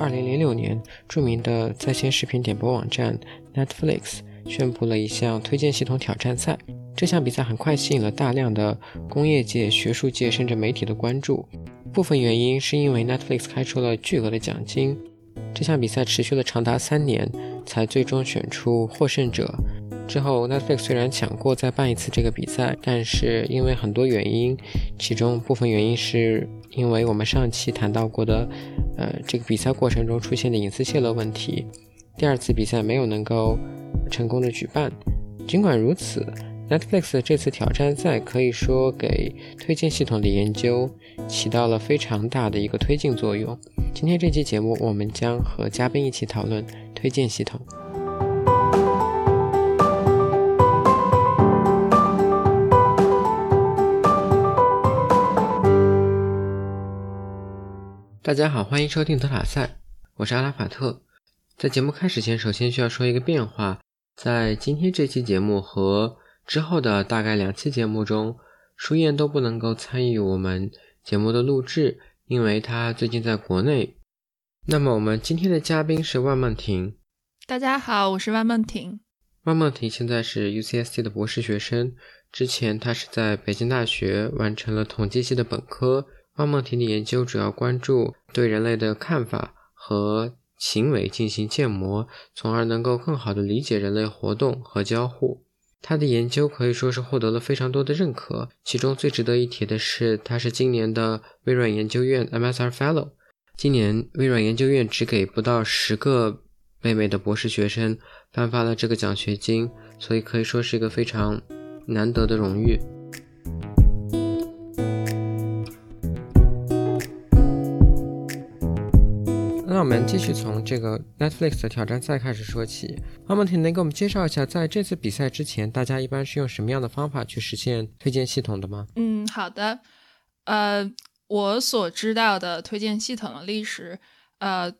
二零零六年，著名的在线视频点播网站 Netflix 宣布了一项推荐系统挑战赛。这项比赛很快吸引了大量的工业界、学术界甚至媒体的关注。部分原因是因为 Netflix 开出了巨额的奖金。这项比赛持续了长达三年，才最终选出获胜者。之后，Netflix 虽然想过再办一次这个比赛，但是因为很多原因，其中部分原因是因为我们上期谈到过的，呃，这个比赛过程中出现的隐私泄露问题，第二次比赛没有能够成功的举办。尽管如此。Netflix 这次挑战赛可以说给推荐系统的研究起到了非常大的一个推进作用。今天这期节目，我们将和嘉宾一起讨论推荐系统。大家好，欢迎收听德塔赛，我是阿拉法特。在节目开始前，首先需要说一个变化，在今天这期节目和之后的大概两期节目中，舒燕都不能够参与我们节目的录制，因为她最近在国内。那么我们今天的嘉宾是万梦婷。大家好，我是万梦婷。万梦婷现在是 UCSC 的博士学生，之前她是在北京大学完成了统计系的本科。万梦婷的研究主要关注对人类的看法和行为进行建模，从而能够更好的理解人类活动和交互。他的研究可以说是获得了非常多的认可，其中最值得一提的是，他是今年的微软研究院 MSR Fellow。今年微软研究院只给不到十个北美的博士学生颁发了这个奖学金，所以可以说是一个非常难得的荣誉。那我们继续从这个 Netflix 的挑战赛开始说起。阿蒙婷能给我们介绍一下，在这次比赛之前，大家一般是用什么样的方法去实现推荐系统的吗？嗯，好的。呃，我所知道的推荐系统的历史，呃，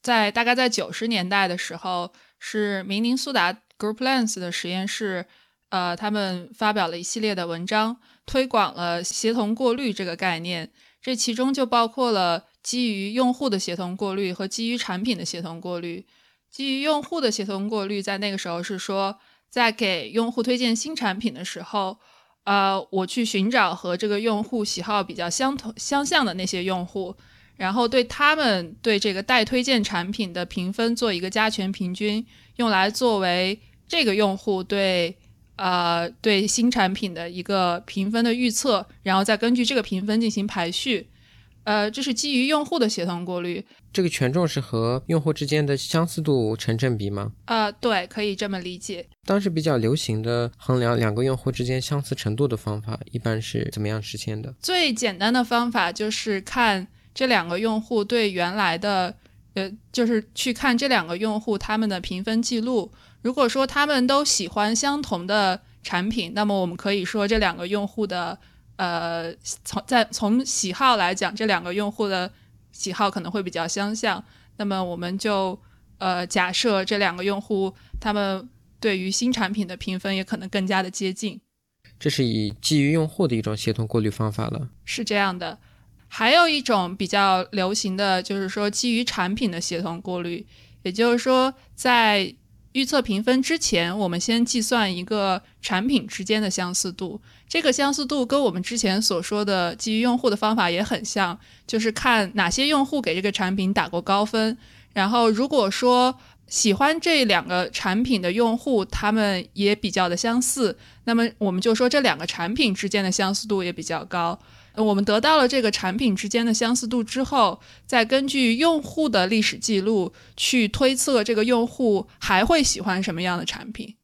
在大概在九十年代的时候，是明尼苏达 GroupLens 的实验室，呃，他们发表了一系列的文章，推广了协同过滤这个概念。这其中就包括了。基于用户的协同过滤和基于产品的协同过滤，基于用户的协同过滤，在那个时候是说，在给用户推荐新产品的时候，呃，我去寻找和这个用户喜好比较相同相像的那些用户，然后对他们对这个待推荐产品的评分做一个加权平均，用来作为这个用户对呃对新产品的一个评分的预测，然后再根据这个评分进行排序。呃，这是基于用户的协同过滤。这个权重是和用户之间的相似度成正比吗？呃，对，可以这么理解。当时比较流行的衡量两个用户之间相似程度的方法，一般是怎么样实现的？最简单的方法就是看这两个用户对原来的，呃，就是去看这两个用户他们的评分记录。如果说他们都喜欢相同的产品，那么我们可以说这两个用户的。呃，从在从喜好来讲，这两个用户的喜好可能会比较相像。那么我们就呃假设这两个用户他们对于新产品的评分也可能更加的接近。这是以基于用户的一种协同过滤方法了。是这样的，还有一种比较流行的就是说基于产品的协同过滤，也就是说在。预测评分之前，我们先计算一个产品之间的相似度。这个相似度跟我们之前所说的基于用户的方法也很像，就是看哪些用户给这个产品打过高分。然后，如果说喜欢这两个产品的用户，他们也比较的相似，那么我们就说这两个产品之间的相似度也比较高。我们得到了这个产品之间的相似度之后，再根据用户的历史记录去推测这个用户还会喜欢什么样的产品。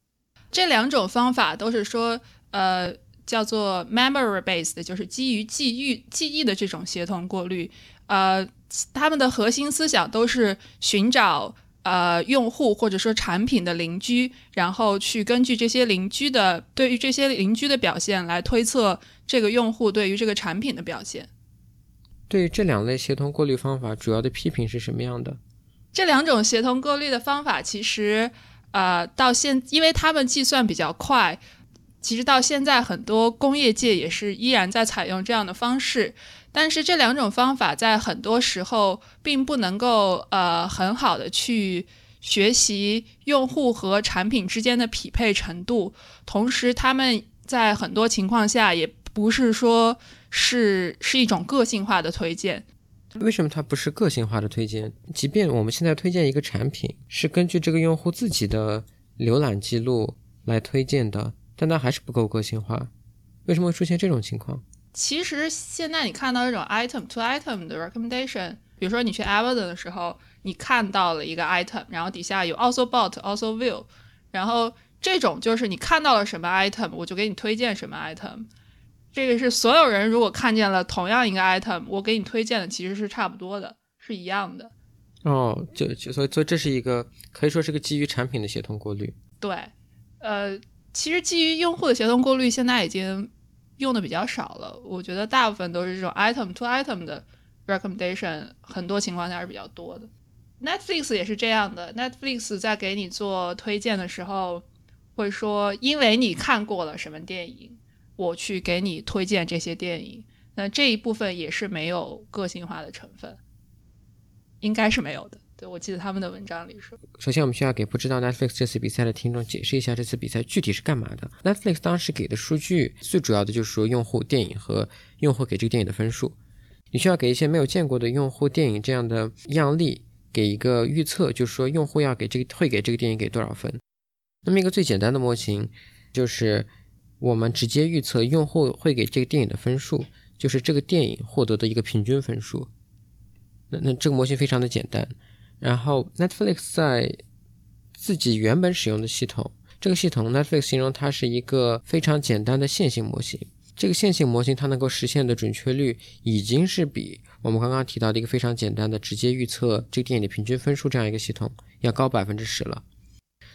这两种方法都是说，呃，叫做 memory based，就是基于记忆记忆的这种协同过滤。呃，他们的核心思想都是寻找。呃，用户或者说产品的邻居，然后去根据这些邻居的对于这些邻居的表现来推测这个用户对于这个产品的表现。对于这两类协同过滤方法，主要的批评是什么样的？这两种协同过滤的方法，其实呃，到现因为他们计算比较快，其实到现在很多工业界也是依然在采用这样的方式。但是这两种方法在很多时候并不能够呃很好的去学习用户和产品之间的匹配程度，同时他们在很多情况下也不是说是是一种个性化的推荐。为什么它不是个性化的推荐？即便我们现在推荐一个产品是根据这个用户自己的浏览记录来推荐的，但它还是不够个性化。为什么会出现这种情况？其实现在你看到这种 item to item 的 recommendation，比如说你去 Amazon 的时候，你看到了一个 item，然后底下有 also bought also view，然后这种就是你看到了什么 item，我就给你推荐什么 item。这个是所有人如果看见了同样一个 item，我给你推荐的其实是差不多的，是一样的。哦，就就所以所以这是一个可以说是个基于产品的协同过滤。对，呃，其实基于用户的协同过滤现在已经用的比较少了。我觉得大部分都是这种 item to item 的 recommendation，很多情况下是比较多的。Netflix 也是这样的，Netflix 在给你做推荐的时候会说，因为你看过了什么电影。我去给你推荐这些电影，那这一部分也是没有个性化的成分，应该是没有的。对我记得他们的文章里说，首先我们需要给不知道 Netflix 这次比赛的听众解释一下这次比赛具体是干嘛的。Netflix 当时给的数据最主要的就是说用户电影和用户给这个电影的分数，你需要给一些没有见过的用户电影这样的样例给一个预测，就是说用户要给这个会给这个电影给多少分。那么一个最简单的模型就是。我们直接预测用户会给这个电影的分数，就是这个电影获得的一个平均分数。那那这个模型非常的简单。然后 Netflix 在自己原本使用的系统，这个系统 Netflix 形容它是一个非常简单的线性模型。这个线性模型它能够实现的准确率，已经是比我们刚刚提到的一个非常简单的直接预测这个电影的平均分数这样一个系统要高百分之十了。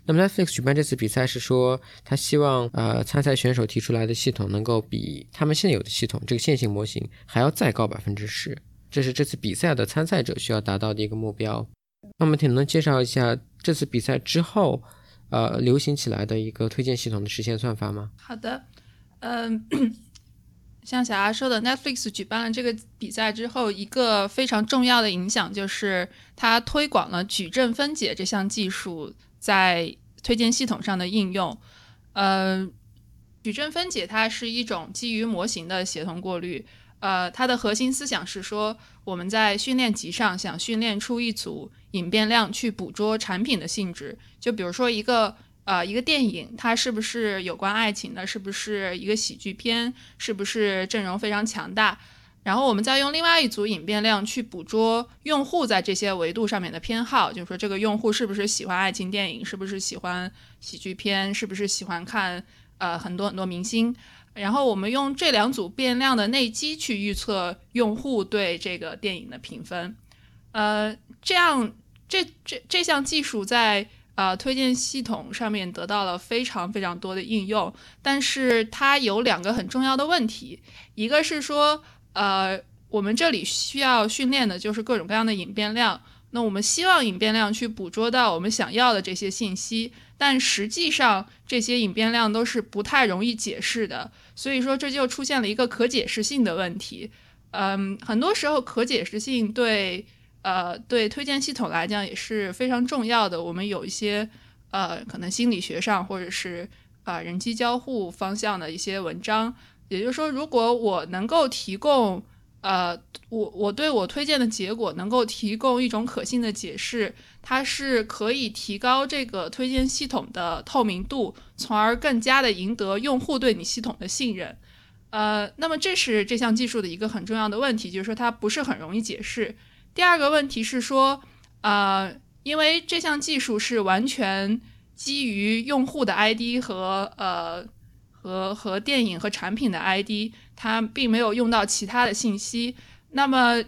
那么 Netflix 举办这次比赛是说，他希望呃参赛选手提出来的系统能够比他们现有的系统这个线性模型还要再高百分之十，这是这次比赛的参赛者需要达到的一个目标。那么能介绍一下这次比赛之后，呃流行起来的一个推荐系统的实现算法吗？好的，嗯，像小阿说的，Netflix 举办了这个比赛之后，一个非常重要的影响就是它推广了矩阵分解这项技术。在推荐系统上的应用，呃，矩阵分解它是一种基于模型的协同过滤，呃，它的核心思想是说，我们在训练集上想训练出一组隐变量去捕捉产品的性质，就比如说一个呃一个电影，它是不是有关爱情的，是不是一个喜剧片，是不是阵容非常强大。然后我们再用另外一组隐变量去捕捉用户在这些维度上面的偏好，就是说这个用户是不是喜欢爱情电影，是不是喜欢喜剧片，是不是喜欢看呃很多很多明星。然后我们用这两组变量的内积去预测用户对这个电影的评分。呃，这样这这这项技术在呃推荐系统上面得到了非常非常多的应用，但是它有两个很重要的问题，一个是说。呃，我们这里需要训练的就是各种各样的隐变量。那我们希望隐变量去捕捉到我们想要的这些信息，但实际上这些隐变量都是不太容易解释的。所以说，这就出现了一个可解释性的问题。嗯，很多时候可解释性对呃对推荐系统来讲也是非常重要的。我们有一些呃可能心理学上或者是啊人机交互方向的一些文章。也就是说，如果我能够提供，呃，我我对我推荐的结果能够提供一种可信的解释，它是可以提高这个推荐系统的透明度，从而更加的赢得用户对你系统的信任。呃，那么这是这项技术的一个很重要的问题，就是说它不是很容易解释。第二个问题是说，呃，因为这项技术是完全基于用户的 ID 和呃。和和电影和产品的 ID，它并没有用到其他的信息。那么，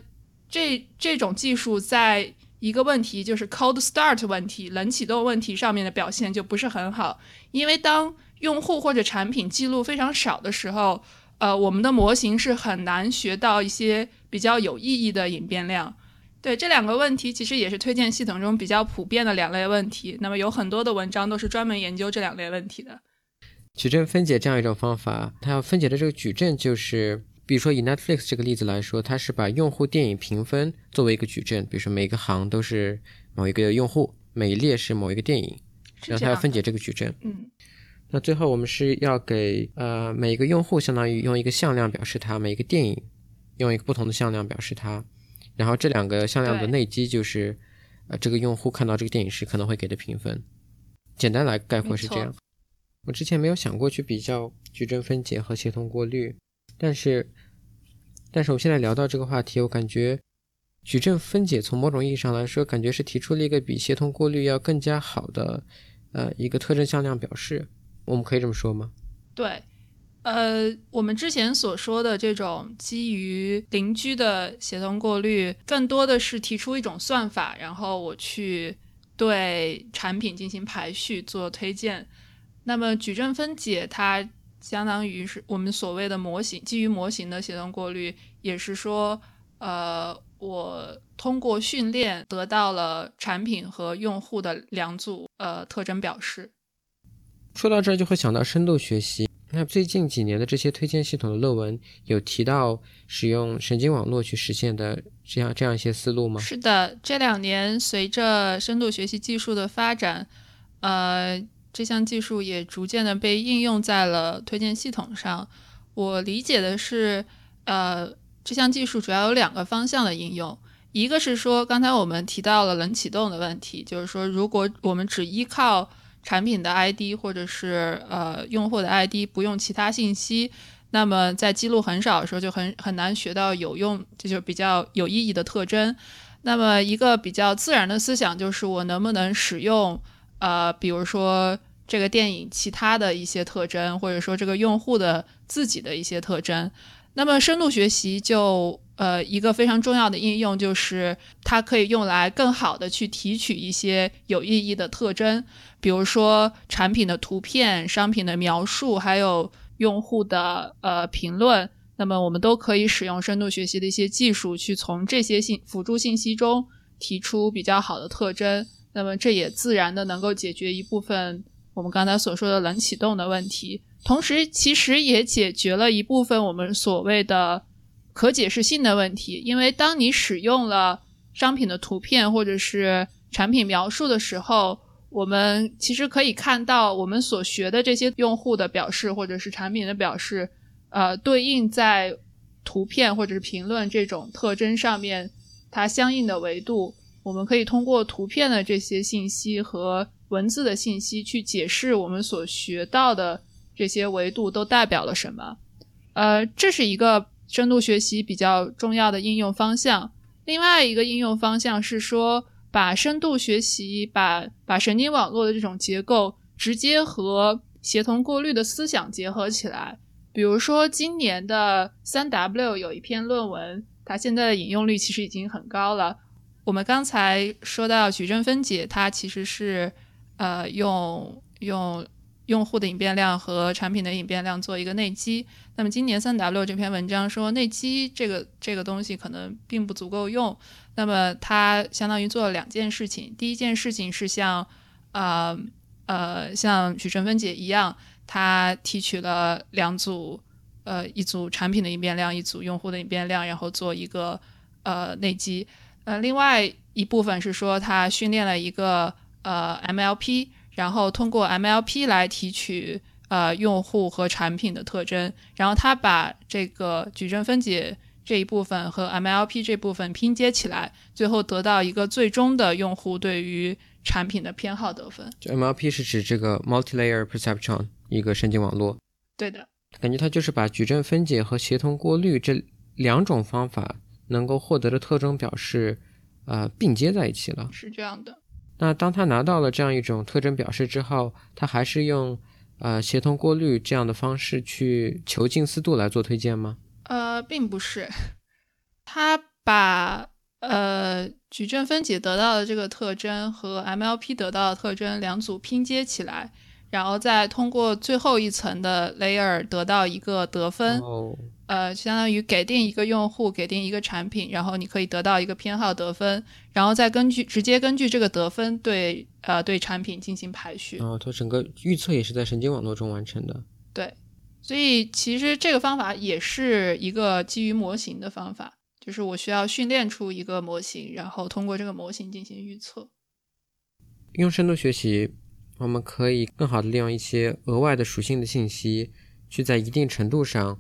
这这种技术在一个问题就是 cold start 问题、冷启动问题上面的表现就不是很好。因为当用户或者产品记录非常少的时候，呃，我们的模型是很难学到一些比较有意义的隐变量。对这两个问题，其实也是推荐系统中比较普遍的两类问题。那么有很多的文章都是专门研究这两类问题的。矩阵分解这样一种方法，它要分解的这个矩阵就是比如说以 Netflix 这个例子来说，它是把用户电影评分作为一个矩阵，比如说每个行都是某一个用户，每一列是某一个电影，然后它要分解这个矩阵。嗯，那最后我们是要给呃每一个用户相当于用一个向量表示它，每一个电影用一个不同的向量表示它，然后这两个向量的内积就是呃这个用户看到这个电影时可能会给的评分。简单来概括是这样。我之前没有想过去比较矩阵分解和协同过滤，但是，但是我现在聊到这个话题，我感觉矩阵分解从某种意义上来说，感觉是提出了一个比协同过滤要更加好的，呃，一个特征向量表示。我们可以这么说吗？对，呃，我们之前所说的这种基于邻居的协同过滤，更多的是提出一种算法，然后我去对产品进行排序做推荐。那么矩阵分解，它相当于是我们所谓的模型，基于模型的协同过滤，也是说，呃，我通过训练得到了产品和用户的两组呃特征表示。说到这儿就会想到深度学习。那最近几年的这些推荐系统的论文有提到使用神经网络去实现的这样这样一些思路吗？是的，这两年随着深度学习技术的发展，呃。这项技术也逐渐的被应用在了推荐系统上。我理解的是，呃，这项技术主要有两个方向的应用。一个是说，刚才我们提到了冷启动的问题，就是说，如果我们只依靠产品的 ID 或者是呃用户的 ID，不用其他信息，那么在记录很少的时候，就很很难学到有用，这就比较有意义的特征。那么一个比较自然的思想就是，我能不能使用？呃，比如说这个电影其他的一些特征，或者说这个用户的自己的一些特征，那么深度学习就呃一个非常重要的应用就是它可以用来更好的去提取一些有意义的特征，比如说产品的图片、商品的描述，还有用户的呃评论，那么我们都可以使用深度学习的一些技术去从这些信辅助信息中提出比较好的特征。那么这也自然的能够解决一部分我们刚才所说的冷启动的问题，同时其实也解决了一部分我们所谓的可解释性的问题。因为当你使用了商品的图片或者是产品描述的时候，我们其实可以看到我们所学的这些用户的表示或者是产品的表示，呃，对应在图片或者是评论这种特征上面它相应的维度。我们可以通过图片的这些信息和文字的信息去解释我们所学到的这些维度都代表了什么。呃，这是一个深度学习比较重要的应用方向。另外一个应用方向是说，把深度学习把把神经网络的这种结构直接和协同过滤的思想结合起来。比如说，今年的三 W 有一篇论文，它现在的引用率其实已经很高了。我们刚才说到矩阵分解，它其实是呃用用用户的隐变量和产品的隐变量做一个内积。那么今年三 W 这篇文章说内积这个这个东西可能并不足够用。那么它相当于做了两件事情。第一件事情是像呃呃像矩阵分解一样，它提取了两组呃一组产品的隐变量，一组用户的隐变量，然后做一个呃内积。呃，另外一部分是说，他训练了一个呃 MLP，然后通过 MLP 来提取呃用户和产品的特征，然后他把这个矩阵分解这一部分和 MLP 这部分拼接起来，最后得到一个最终的用户对于产品的偏好得分。就 MLP 是指这个 Multi-layer perception 一个神经网络。对的，感觉它就是把矩阵分解和协同过滤这两种方法。能够获得的特征表示，呃，并接在一起了。是这样的。那当他拿到了这样一种特征表示之后，他还是用呃协同过滤这样的方式去求近似度来做推荐吗？呃，并不是。他把呃矩阵分解得到的这个特征和 MLP 得到的特征两组拼接起来，然后再通过最后一层的 layer 得到一个得分。哦。呃，相当于给定一个用户，给定一个产品，然后你可以得到一个偏好得分，然后再根据直接根据这个得分对呃对产品进行排序。哦，它整个预测也是在神经网络中完成的。对，所以其实这个方法也是一个基于模型的方法，就是我需要训练出一个模型，然后通过这个模型进行预测。用深度学习，我们可以更好的利用一些额外的属性的信息，去在一定程度上，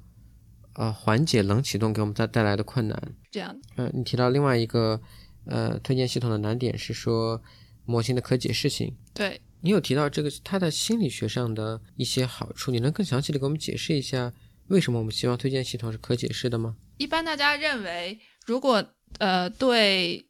呃，缓解冷启动给我们带带来的困难。这样，呃，你提到另外一个，呃，推荐系统的难点是说模型的可解释性。对。你有提到这个它的心理学上的一些好处，你能更详细的给我们解释一下为什么我们希望推荐系统是可解释的吗？一般大家认为，如果呃对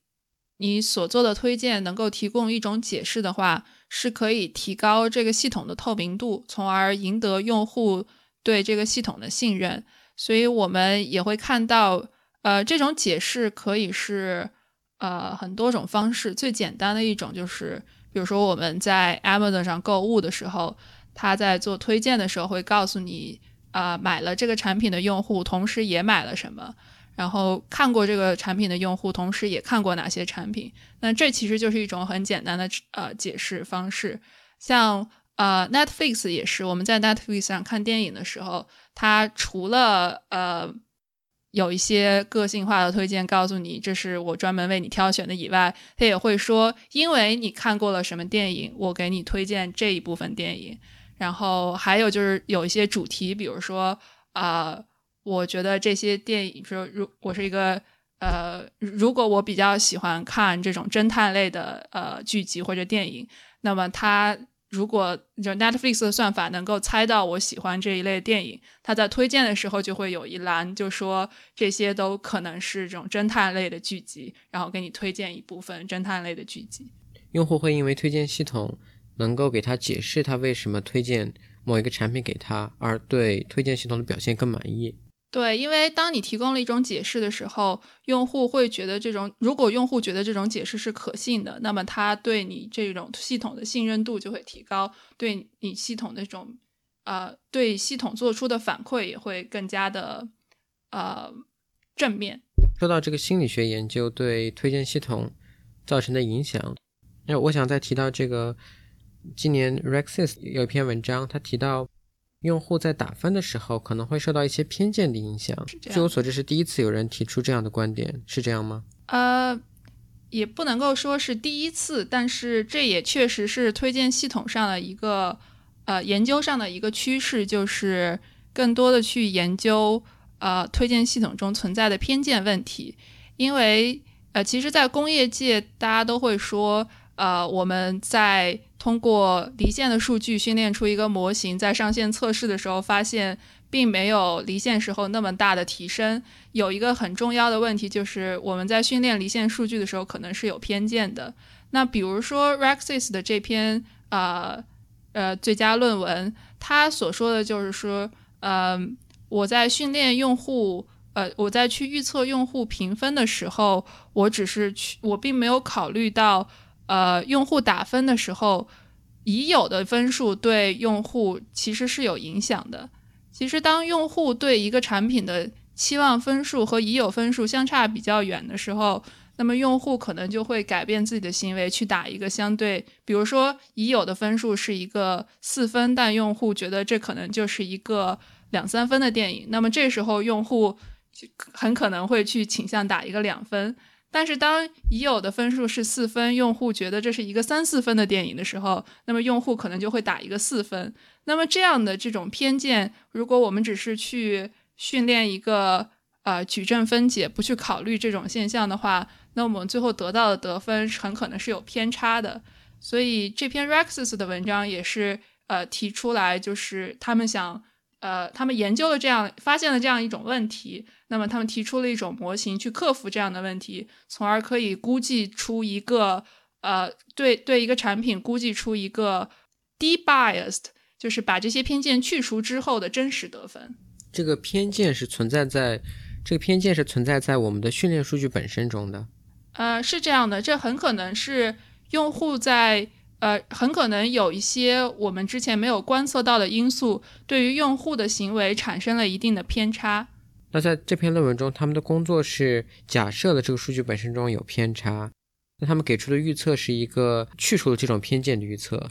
你所做的推荐能够提供一种解释的话，是可以提高这个系统的透明度，从而赢得用户对这个系统的信任。所以我们也会看到，呃，这种解释可以是呃很多种方式，最简单的一种就是。比如说我们在 Amazon 上购物的时候，他在做推荐的时候会告诉你，啊，买了这个产品的用户同时也买了什么，然后看过这个产品的用户同时也看过哪些产品。那这其实就是一种很简单的呃解释方式。像呃 Netflix 也是，我们在 Netflix 上看电影的时候，它除了呃。有一些个性化的推荐，告诉你这是我专门为你挑选的以外，它也会说，因为你看过了什么电影，我给你推荐这一部分电影。然后还有就是有一些主题，比如说啊，我觉得这些电影，说如我是一个呃，如果我比较喜欢看这种侦探类的呃剧集或者电影，那么它。如果就 Netflix 的算法能够猜到我喜欢这一类电影，它在推荐的时候就会有一栏，就说这些都可能是这种侦探类的剧集，然后给你推荐一部分侦探类的剧集。用户会因为推荐系统能够给他解释他为什么推荐某一个产品给他，而对推荐系统的表现更满意。对，因为当你提供了一种解释的时候，用户会觉得这种，如果用户觉得这种解释是可信的，那么他对你这种系统的信任度就会提高，对你系统的这种，呃，对系统做出的反馈也会更加的，呃，正面。说到这个心理学研究对推荐系统造成的影响，那我想再提到这个，今年 Rexis 有一篇文章，他提到。用户在打分的时候可能会受到一些偏见的影响。据我所知，是第一次有人提出这样的观点，是这样吗？呃，也不能够说是第一次，但是这也确实是推荐系统上的一个呃研究上的一个趋势，就是更多的去研究呃推荐系统中存在的偏见问题。因为呃，其实，在工业界，大家都会说，呃，我们在通过离线的数据训练出一个模型，在上线测试的时候发现并没有离线时候那么大的提升。有一个很重要的问题就是我们在训练离线数据的时候可能是有偏见的。那比如说 Rexis 的这篇呃呃最佳论文，他所说的就是说，呃，我在训练用户，呃，我在去预测用户评分的时候，我只是去，我并没有考虑到。呃，用户打分的时候，已有的分数对用户其实是有影响的。其实，当用户对一个产品的期望分数和已有分数相差比较远的时候，那么用户可能就会改变自己的行为，去打一个相对，比如说已有的分数是一个四分，但用户觉得这可能就是一个两三分的电影，那么这时候用户很可能会去倾向打一个两分。但是当已有的分数是四分，用户觉得这是一个三四分的电影的时候，那么用户可能就会打一个四分。那么这样的这种偏见，如果我们只是去训练一个呃矩阵分解，不去考虑这种现象的话，那我们最后得到的得分很可能是有偏差的。所以这篇 Rexis 的文章也是呃提出来，就是他们想。呃，他们研究了这样，发现了这样一种问题，那么他们提出了一种模型去克服这样的问题，从而可以估计出一个呃，对对一个产品估计出一个 debiased，就是把这些偏见去除之后的真实得分。这个偏见是存在在，这个偏见是存在在我们的训练数据本身中的。呃，是这样的，这很可能是用户在。呃，很可能有一些我们之前没有观测到的因素，对于用户的行为产生了一定的偏差。那在这篇论文中，他们的工作是假设了这个数据本身中有偏差，那他们给出的预测是一个去除了这种偏见的预测。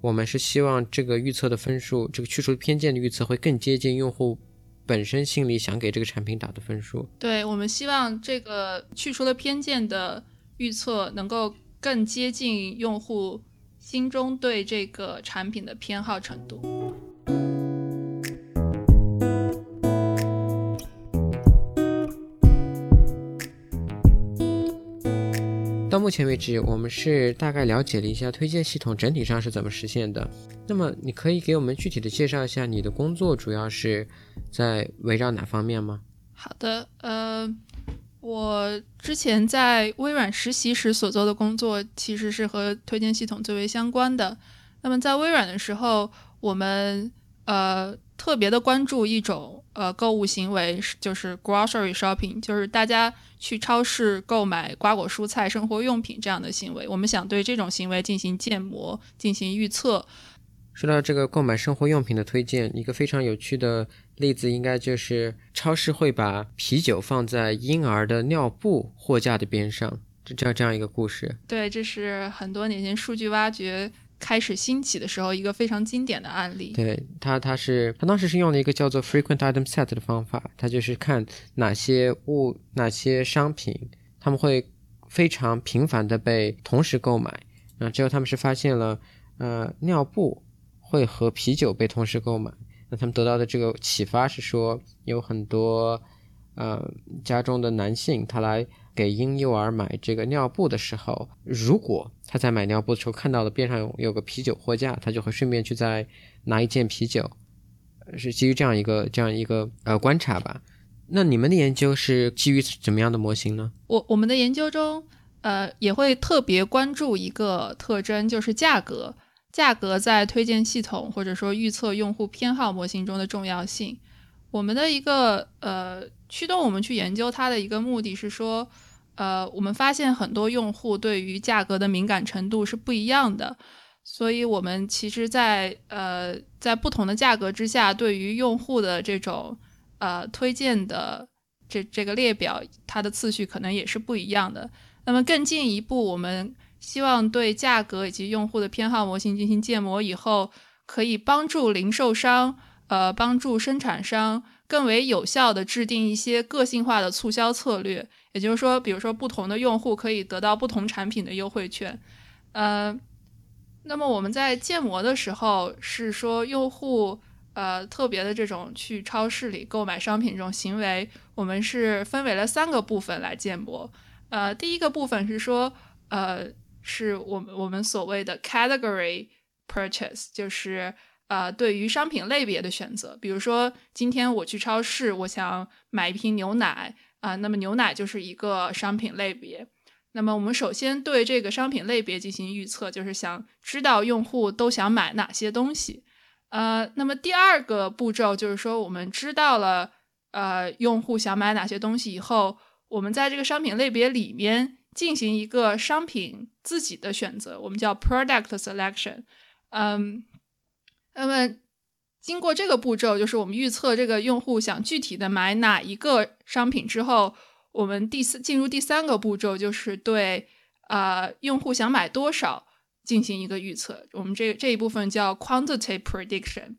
我们是希望这个预测的分数，这个去除偏见的预测会更接近用户本身心里想给这个产品打的分数。对，我们希望这个去除了偏见的预测能够更接近用户心中对这个产品的偏好程度。到目前为止，我们是大概了解了一下推荐系统整体上是怎么实现的。那么，你可以给我们具体的介绍一下你的工作主要是在围绕哪方面吗？好的，呃，我之前在微软实习时所做的工作其实是和推荐系统最为相关的。那么在微软的时候，我们呃特别的关注一种呃购物行为，就是 grocery shopping，就是大家。去超市购买瓜果蔬菜、生活用品这样的行为，我们想对这种行为进行建模、进行预测。说到这个购买生活用品的推荐，一个非常有趣的例子，应该就是超市会把啤酒放在婴儿的尿布货架的边上，就这样这样一个故事。对，这是很多年前数据挖掘。开始兴起的时候，一个非常经典的案例。对他，他是他当时是用了一个叫做 frequent item set 的方法，他就是看哪些物、哪些商品，他们会非常频繁的被同时购买。啊，之后他们是发现了，呃，尿布会和啤酒被同时购买。那他们得到的这个启发是说，有很多呃家中的男性，他来。给婴幼儿买这个尿布的时候，如果他在买尿布的时候看到了边上有有个啤酒货架，他就会顺便去再拿一件啤酒，是基于这样一个这样一个呃观察吧。那你们的研究是基于怎么样的模型呢？我我们的研究中，呃，也会特别关注一个特征，就是价格。价格在推荐系统或者说预测用户偏好模型中的重要性。我们的一个呃驱动我们去研究它的一个目的是说。呃，我们发现很多用户对于价格的敏感程度是不一样的，所以我们其实，在呃在不同的价格之下，对于用户的这种呃推荐的这这个列表，它的次序可能也是不一样的。那么更进一步，我们希望对价格以及用户的偏好模型进行建模以后，可以帮助零售商，呃，帮助生产商更为有效的制定一些个性化的促销策略。也就是说，比如说，不同的用户可以得到不同产品的优惠券，呃，那么我们在建模的时候是说，用户呃特别的这种去超市里购买商品这种行为，我们是分为了三个部分来建模。呃，第一个部分是说，呃，是我们我们所谓的 category purchase，就是呃对于商品类别的选择。比如说，今天我去超市，我想买一瓶牛奶。啊，那么牛奶就是一个商品类别。那么我们首先对这个商品类别进行预测，就是想知道用户都想买哪些东西。呃，那么第二个步骤就是说，我们知道了呃用户想买哪些东西以后，我们在这个商品类别里面进行一个商品自己的选择，我们叫 product selection。嗯，那么。经过这个步骤，就是我们预测这个用户想具体的买哪一个商品之后，我们第四进入第三个步骤，就是对啊用户想买多少进行一个预测。我们这这一部分叫 quantity prediction。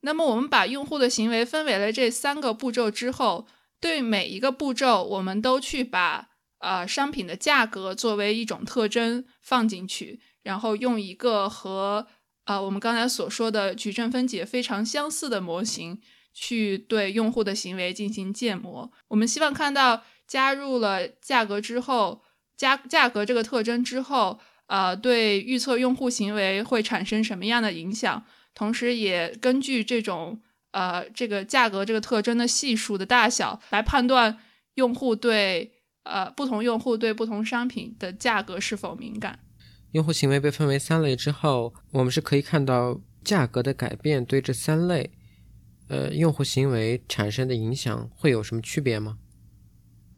那么我们把用户的行为分为了这三个步骤之后，对每一个步骤，我们都去把啊商品的价格作为一种特征放进去，然后用一个和啊，我们刚才所说的矩阵分解非常相似的模型，去对用户的行为进行建模。我们希望看到加入了价格之后，加价格这个特征之后，呃，对预测用户行为会产生什么样的影响？同时，也根据这种呃这个价格这个特征的系数的大小来判断用户对呃不同用户对不同商品的价格是否敏感。用户行为被分为三类之后，我们是可以看到价格的改变对这三类，呃，用户行为产生的影响会有什么区别吗？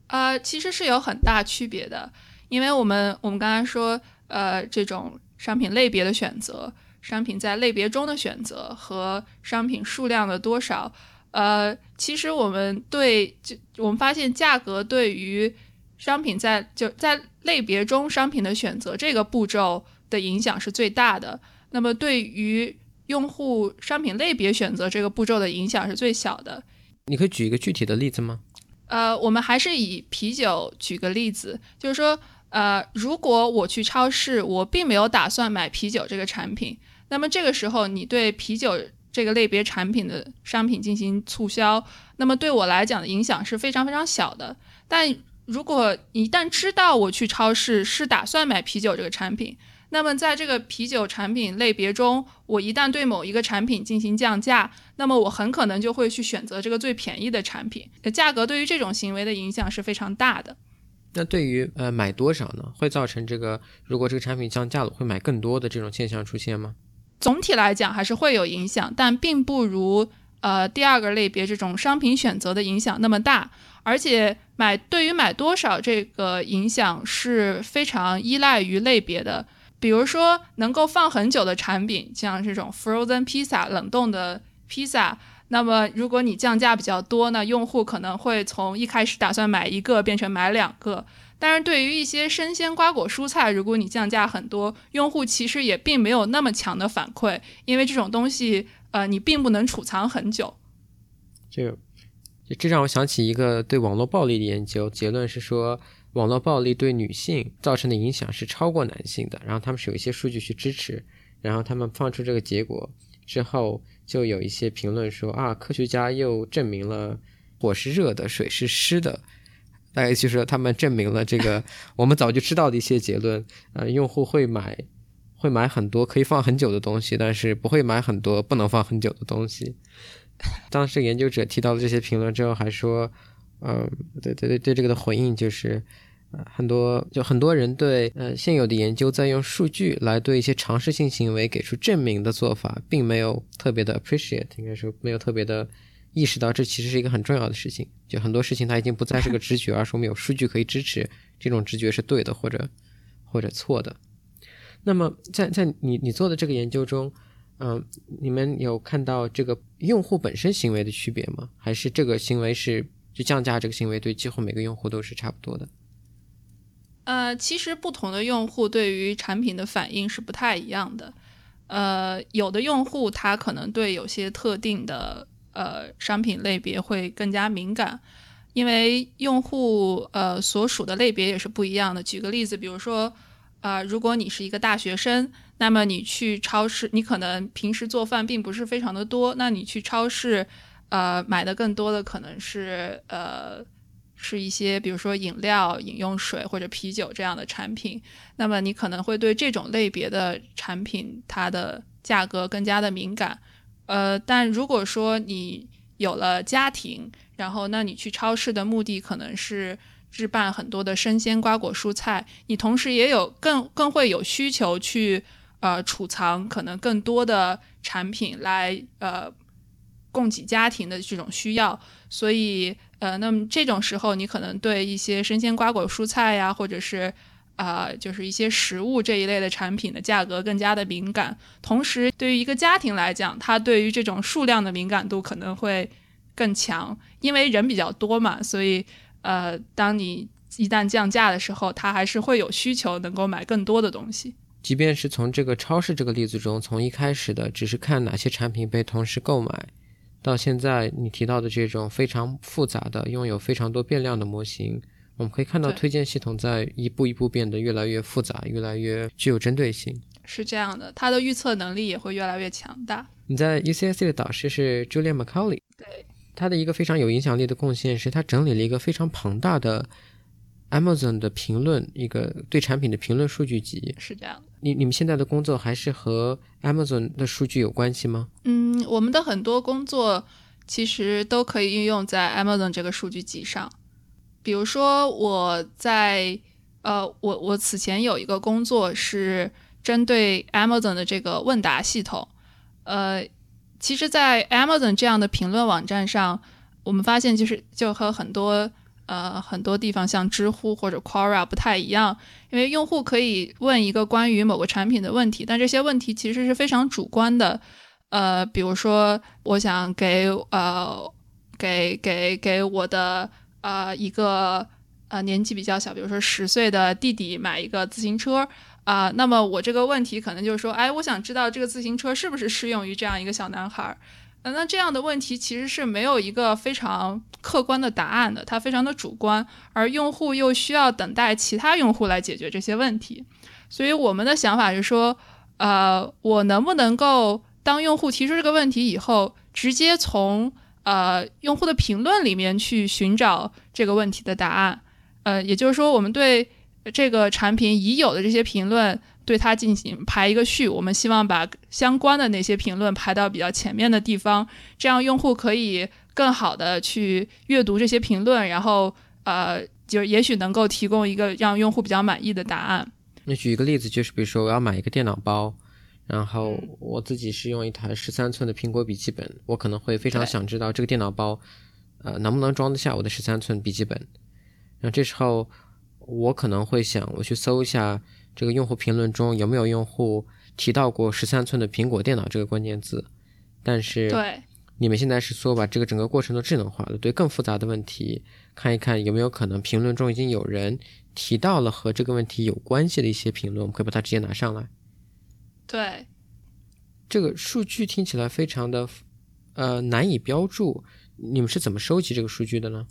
呃，其实是有很大区别的，因为我们我们刚才说，呃，这种商品类别的选择，商品在类别中的选择和商品数量的多少，呃，其实我们对就我们发现价格对于商品在就在。类别中商品的选择这个步骤的影响是最大的。那么对于用户商品类别选择这个步骤的影响是最小的。你可以举一个具体的例子吗？呃，我们还是以啤酒举个例子，就是说，呃，如果我去超市，我并没有打算买啤酒这个产品，那么这个时候你对啤酒这个类别产品的商品进行促销，那么对我来讲的影响是非常非常小的。但如果一旦知道我去超市是打算买啤酒这个产品，那么在这个啤酒产品类别中，我一旦对某一个产品进行降价，那么我很可能就会去选择这个最便宜的产品。价格对于这种行为的影响是非常大的。那对于呃买多少呢？会造成这个如果这个产品降价了，会买更多的这种现象出现吗？总体来讲还是会有影响，但并不如呃第二个类别这种商品选择的影响那么大。而且买对于买多少这个影响是非常依赖于类别的。比如说，能够放很久的产品，像这种 frozen pizza 冷冻的披萨，那么如果你降价比较多呢，用户可能会从一开始打算买一个变成买两个。但是对于一些生鲜瓜果蔬菜，如果你降价很多，用户其实也并没有那么强的反馈，因为这种东西，呃，你并不能储藏很久。这个，这让我想起一个对网络暴力的研究，结论是说。网络暴力对女性造成的影响是超过男性的，然后他们是有一些数据去支持，然后他们放出这个结果之后，就有一些评论说啊，科学家又证明了火是热的，水是湿的，大概就是他们证明了这个我们早就知道的一些结论。呃，用户会买会买很多可以放很久的东西，但是不会买很多不能放很久的东西。当时研究者提到了这些评论之后，还说。嗯，对对对对，这个的回应就是，呃，很多就很多人对呃现有的研究在用数据来对一些尝试性行为给出证明的做法，并没有特别的 appreciate，应该说没有特别的意识到这其实是一个很重要的事情。就很多事情它已经不再是个直觉，而是我们有数据可以支持这种直觉是对的或者或者错的。那么在在你你做的这个研究中，嗯，你们有看到这个用户本身行为的区别吗？还是这个行为是？就降价这个行为对几乎每个用户都是差不多的。呃，其实不同的用户对于产品的反应是不太一样的。呃，有的用户他可能对有些特定的呃商品类别会更加敏感，因为用户呃所属的类别也是不一样的。举个例子，比如说啊，如果你是一个大学生，那么你去超市，你可能平时做饭并不是非常的多，那你去超市。呃，买的更多的可能是呃，是一些比如说饮料、饮用水或者啤酒这样的产品。那么你可能会对这种类别的产品它的价格更加的敏感。呃，但如果说你有了家庭，然后那你去超市的目的可能是置办很多的生鲜瓜果蔬菜，你同时也有更更会有需求去呃储藏可能更多的产品来呃。供给家庭的这种需要，所以呃，那么这种时候，你可能对一些生鲜瓜果蔬菜呀，或者是啊，就是一些食物这一类的产品的价格更加的敏感。同时，对于一个家庭来讲，它对于这种数量的敏感度可能会更强，因为人比较多嘛，所以呃，当你一旦降价的时候，他还是会有需求能够买更多的东西。即便是从这个超市这个例子中，从一开始的只是看哪些产品被同时购买。到现在，你提到的这种非常复杂的、拥有非常多变量的模型，我们可以看到推荐系统在一步一步变得越来越复杂，越来越具有针对性。是这样的，它的预测能力也会越来越强大。你在 UCSC 的导师是 Julia McCauley，对，他的一个非常有影响力的贡献是他整理了一个非常庞大的。Amazon 的评论，一个对产品的评论数据集是这样的。你你们现在的工作还是和 Amazon 的数据有关系吗？嗯，我们的很多工作其实都可以运用在 Amazon 这个数据集上。比如说，我在呃，我我此前有一个工作是针对 Amazon 的这个问答系统。呃，其实，在 Amazon 这样的评论网站上，我们发现就是就和很多。呃，很多地方像知乎或者 Quora 不太一样，因为用户可以问一个关于某个产品的问题，但这些问题其实是非常主观的。呃，比如说，我想给呃给给给我的呃一个呃年纪比较小，比如说十岁的弟弟买一个自行车，啊，那么我这个问题可能就是说，哎，我想知道这个自行车是不是适用于这样一个小男孩儿。那这样的问题其实是没有一个非常客观的答案的，它非常的主观，而用户又需要等待其他用户来解决这些问题。所以我们的想法是说，呃，我能不能够当用户提出这个问题以后，直接从呃用户的评论里面去寻找这个问题的答案？呃，也就是说，我们对这个产品已有的这些评论。对它进行排一个序，我们希望把相关的那些评论排到比较前面的地方，这样用户可以更好的去阅读这些评论，然后呃，就也许能够提供一个让用户比较满意的答案。那举一个例子，就是比如说我要买一个电脑包，然后我自己是用一台十三寸的苹果笔记本，我可能会非常想知道这个电脑包，呃，能不能装得下我的十三寸笔记本。那这时候我可能会想，我去搜一下。这个用户评论中有没有用户提到过十三寸的苹果电脑这个关键字？但是，对，你们现在是说把这个整个过程都智能化了，对更复杂的问题看一看有没有可能评论中已经有人提到了和这个问题有关系的一些评论，我们可以把它直接拿上来。对，这个数据听起来非常的呃难以标注，你们是怎么收集这个数据的呢？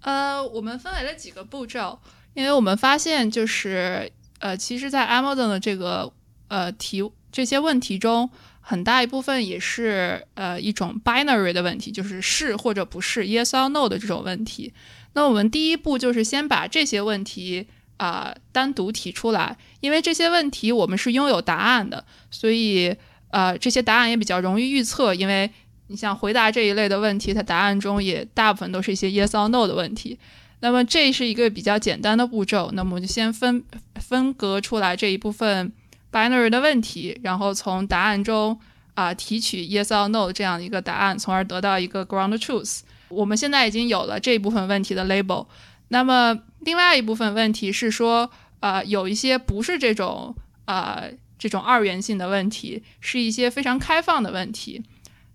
呃，我们分为了几个步骤。因为我们发现，就是呃，其实，在 Amazon 的这个呃提这些问题中，很大一部分也是呃一种 binary 的问题，就是是或者不是 yes or no 的这种问题。那我们第一步就是先把这些问题啊单独提出来，因为这些问题我们是拥有答案的，所以呃这些答案也比较容易预测。因为你像回答这一类的问题，它答案中也大部分都是一些 yes or no 的问题。那么这是一个比较简单的步骤，那么我就先分分隔出来这一部分 binary 的问题，然后从答案中啊提取 yes or no 这样一个答案，从而得到一个 ground truth。我们现在已经有了这一部分问题的 label。那么另外一部分问题是说，啊有一些不是这种啊这种二元性的问题，是一些非常开放的问题。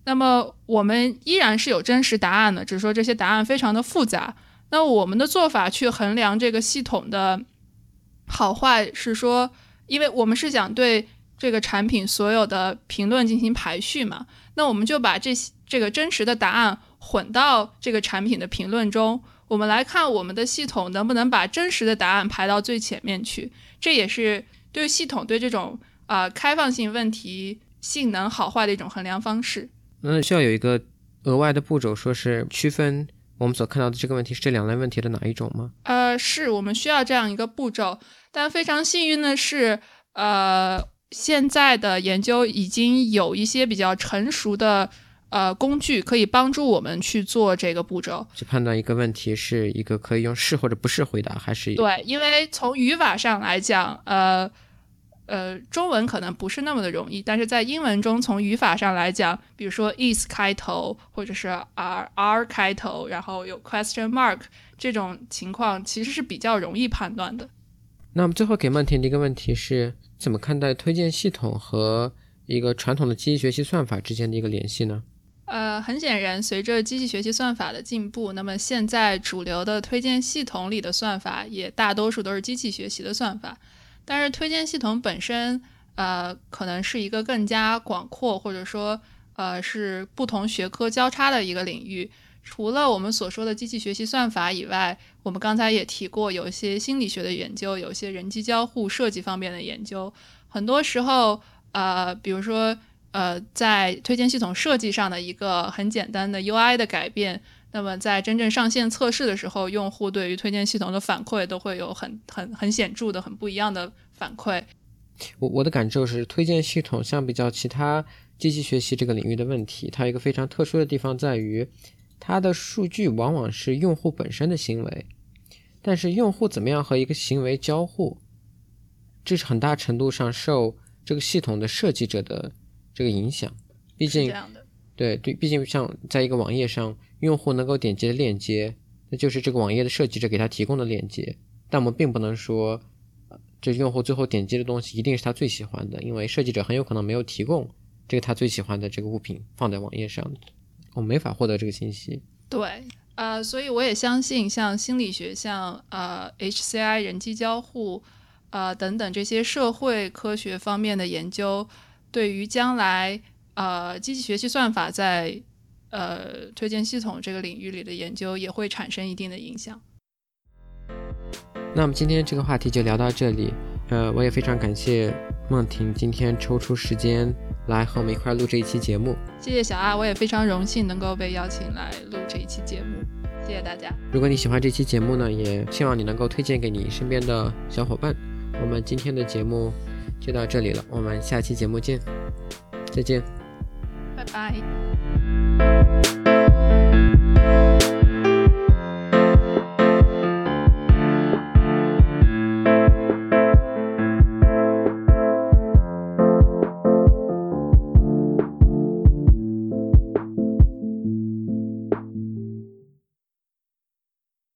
那么我们依然是有真实答案的，只是说这些答案非常的复杂。那我们的做法去衡量这个系统的好坏是说，因为我们是想对这个产品所有的评论进行排序嘛，那我们就把这些这个真实的答案混到这个产品的评论中，我们来看我们的系统能不能把真实的答案排到最前面去。这也是对系统对这种啊开放性问题性能好坏的一种衡量方式。那需要有一个额外的步骤，说是区分。我们所看到的这个问题是这两类问题的哪一种吗？呃，是我们需要这样一个步骤，但非常幸运的是，呃，现在的研究已经有一些比较成熟的呃工具可以帮助我们去做这个步骤，去判断一个问题是一个可以用是或者不是回答，还是对，因为从语法上来讲，呃。呃，中文可能不是那么的容易，但是在英文中，从语法上来讲，比如说 is 开头，或者是 r r 开头，然后有 question mark 这种情况，其实是比较容易判断的。那么最后给曼田的一个问题是，怎么看待推荐系统和一个传统的机器学习算法之间的一个联系呢？呃，很显然，随着机器学习算法的进步，那么现在主流的推荐系统里的算法也大多数都是机器学习的算法。但是推荐系统本身，呃，可能是一个更加广阔，或者说，呃，是不同学科交叉的一个领域。除了我们所说的机器学习算法以外，我们刚才也提过，有一些心理学的研究，有一些人机交互设计方面的研究。很多时候，呃，比如说，呃，在推荐系统设计上的一个很简单的 UI 的改变。那么在真正上线测试的时候，用户对于推荐系统的反馈都会有很很很显著的、很不一样的反馈。我我的感受是，推荐系统相比较其他机器学习这个领域的问题，它有一个非常特殊的地方在于，它的数据往往是用户本身的行为，但是用户怎么样和一个行为交互，这是很大程度上受这个系统的设计者的这个影响。毕竟，对对，毕竟像在一个网页上。用户能够点击的链接，那就是这个网页的设计者给他提供的链接。但我们并不能说，这用户最后点击的东西一定是他最喜欢的，因为设计者很有可能没有提供这个他最喜欢的这个物品放在网页上，我们没法获得这个信息。对，呃，所以我也相信，像心理学、像呃 HCI 人机交互，呃等等这些社会科学方面的研究，对于将来呃机器学习算法在呃推荐系统这个领域里的研究也会产生一定的影响。那么今天这个话题就聊到这里，呃，我也非常感谢梦婷今天抽出时间来和我们一块录这一期节目。谢谢小阿，我也非常荣幸能够被邀请来录这一期节目。谢谢大家。如果你喜欢这期节目呢，也希望你能够推荐给你身边的小伙伴。我们今天的节目就到这里了，我们下期节目见，再见，拜拜。Música